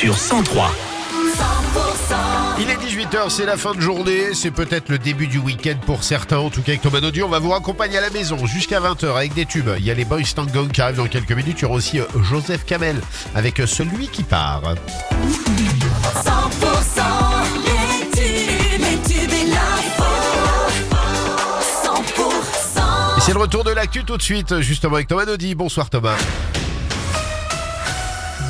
sur 103. Il est 18h, c'est la fin de journée, c'est peut-être le début du week-end pour certains. En tout cas, avec Thomas Naudy, on va vous raccompagner à la maison jusqu'à 20h avec des tubes. Il y a les Boys Tango qui arrivent dans quelques minutes. Il y aura aussi euh, Joseph Kamel avec euh, celui qui part. 100% les tubes, les tubes et l'info. 100% Et c'est le retour de l'actu tout de suite, justement avec Thomas Naudy. Bonsoir Thomas.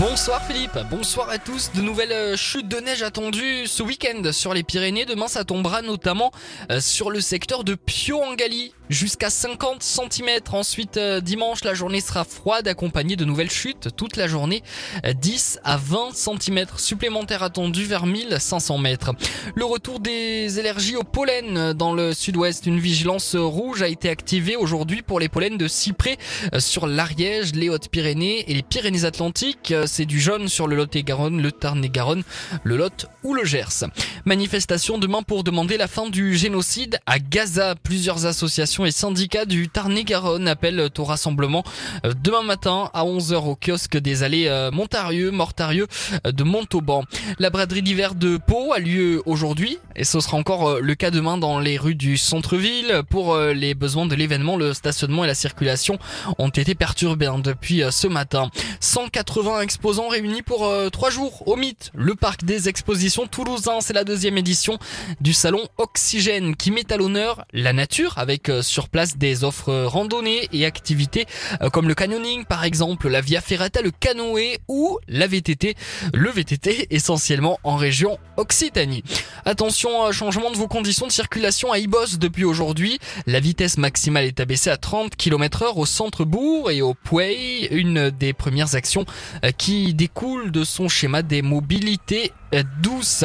Bonsoir Philippe, bonsoir à tous. De nouvelles euh, chutes de neige attendues ce week-end sur les Pyrénées. Demain, ça tombera notamment euh, sur le secteur de Pio-en-Galie, jusqu'à 50 cm. Ensuite, euh, dimanche, la journée sera froide, accompagnée de nouvelles chutes toute la journée. Euh, 10 à 20 cm supplémentaires attendus vers 1500 mètres. Le retour des allergies au pollen dans le sud-ouest. Une vigilance rouge a été activée aujourd'hui pour les pollens de cyprès sur l'Ariège, les Hautes-Pyrénées et les Pyrénées-Atlantiques. C'est du jaune sur le Lot-et-Garonne, le Tarn-et-Garonne, le Lot ou le Gers. Manifestation demain pour demander la fin du génocide à Gaza. Plusieurs associations et syndicats du Tarn-et-Garonne appellent au rassemblement euh, demain matin à 11h au kiosque des allées euh, Montarieux, Mortarieux euh, de Montauban. La braderie d'hiver de Pau a lieu aujourd'hui et ce sera encore le cas demain dans les rues du centre-ville. Pour les besoins de l'événement, le stationnement et la circulation ont été perturbés hein, depuis ce matin. 180 exposants réunis pour euh, trois jours au Mythe, le parc des expositions toulousain. C'est la deuxième édition du salon Oxygène qui met à l'honneur la nature avec euh, sur place des offres euh, randonnées et activités euh, comme le canyoning par exemple, la via ferrata, le canoë ou la VTT, le VTT essentiellement en région Occitanie. Attention, euh, changement de vos conditions de circulation à Ibos depuis aujourd'hui. La vitesse maximale est abaissée à 30 km heure au centre-bourg et au Puey, une des premières actions euh, découle de son schéma des mobilités euh, douces.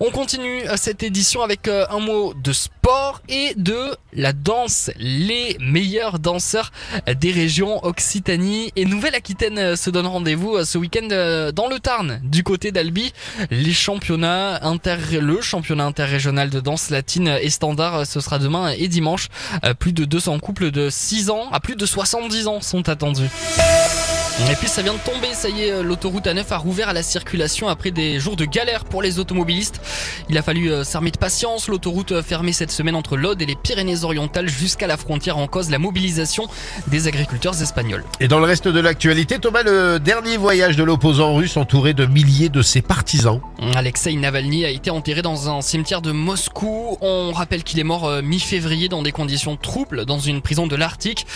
On continue euh, cette édition avec euh, un mot de sport et de la danse. Les meilleurs danseurs des régions Occitanie et Nouvelle-Aquitaine se donnent rendez-vous ce week-end dans le Tarn, du côté d'Albi. Les championnats inter, le championnat interrégional de danse latine et standard, ce sera demain et dimanche. Plus de 200 couples de 6 ans à plus de 70 ans sont attendus. Et puis ça vient de tomber, ça y est, euh, l'autoroute A9 a rouvert à la circulation après des jours de galère pour les automobilistes. Il a fallu euh, s'armer de patience, l'autoroute euh, fermée cette semaine entre l'Aude et les Pyrénées-Orientales jusqu'à la frontière en cause la mobilisation des agriculteurs espagnols. Et dans le reste de l'actualité, Thomas, le dernier voyage de l'opposant russe entouré de milliers de ses partisans. Alexei Navalny a été enterré dans un cimetière de Moscou. On rappelle qu'il est mort mi-février dans des conditions troubles dans une prison de l'Arctique.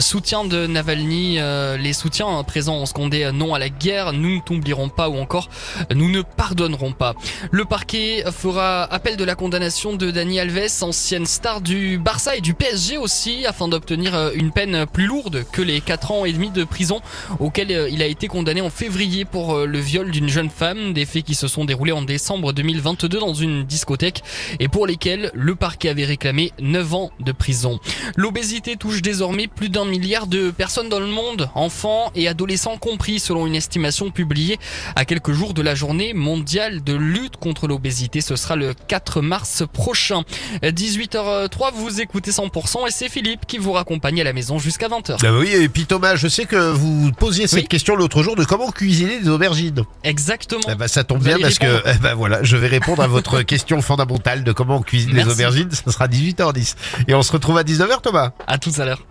Soutien de Navalny, les soutiens présents ont scandé non à la guerre, nous ne t'oublierons pas ou encore nous ne pardonnerons pas. Le parquet fera appel de la condamnation de Dani Alves, ancienne star du Barça et du PSG aussi, afin d'obtenir euh, une peine plus lourde que les 4 ans et demi de prison auquel euh, il a été condamné en février pour euh, le viol d'une jeune femme, des faits qui se sont déroulés en décembre 2022 dans une discothèque et pour lesquels le parquet avait réclamé 9 ans de prison. L'obésité touche désormais plus d'un milliard de personnes dans le monde, enfants et adolescents compris selon une estimation publiée à quelques jours de la journée mondiale de lutte contre l'obésité. Ce sera le 4 mars prochain. 18h03, vous écoutez 100% et c'est Philippe qui vous raccompagne à la maison jusqu'à 20h. Ah oui, et puis Thomas, je sais que vous posiez cette Oui. question l'autre jour de comment cuisiner des aubergines. Exactement. Ben, ça tombe Vous bien parce que eh ben, voilà, je vais répondre à votre question fondamentale de comment on cuisine les aubergines. Ça sera 18h10. Et on se retrouve à 19h, Thomas. À tout à l'heure.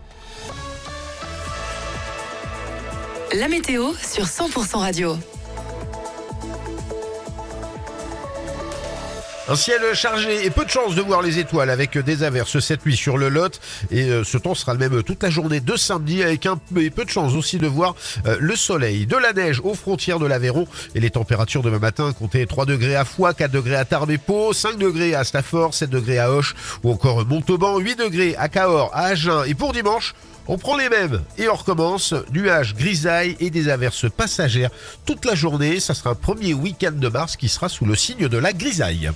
La météo sur 100% radio. Un ciel chargé et peu de chance de voir les étoiles avec des averses cette nuit sur le Lot. Et euh, ce temps sera le même toute la journée de samedi avec un peu, et peu de chance aussi de voir euh, le soleil. De la neige aux frontières de l'Aveyron. Et les températures demain matin comptaient 3 degrés à Foix, 4 degrés à Pau, 5 degrés à Stafford, 7 degrés à Hoche ou encore Montauban, 8 degrés à Cahors, à Agen. Et pour dimanche, on prend les mêmes et on recommence. Nuages, grisailles et des averses passagères toute la journée. Ça sera un premier week-end de mars qui sera sous le signe de la grisaille.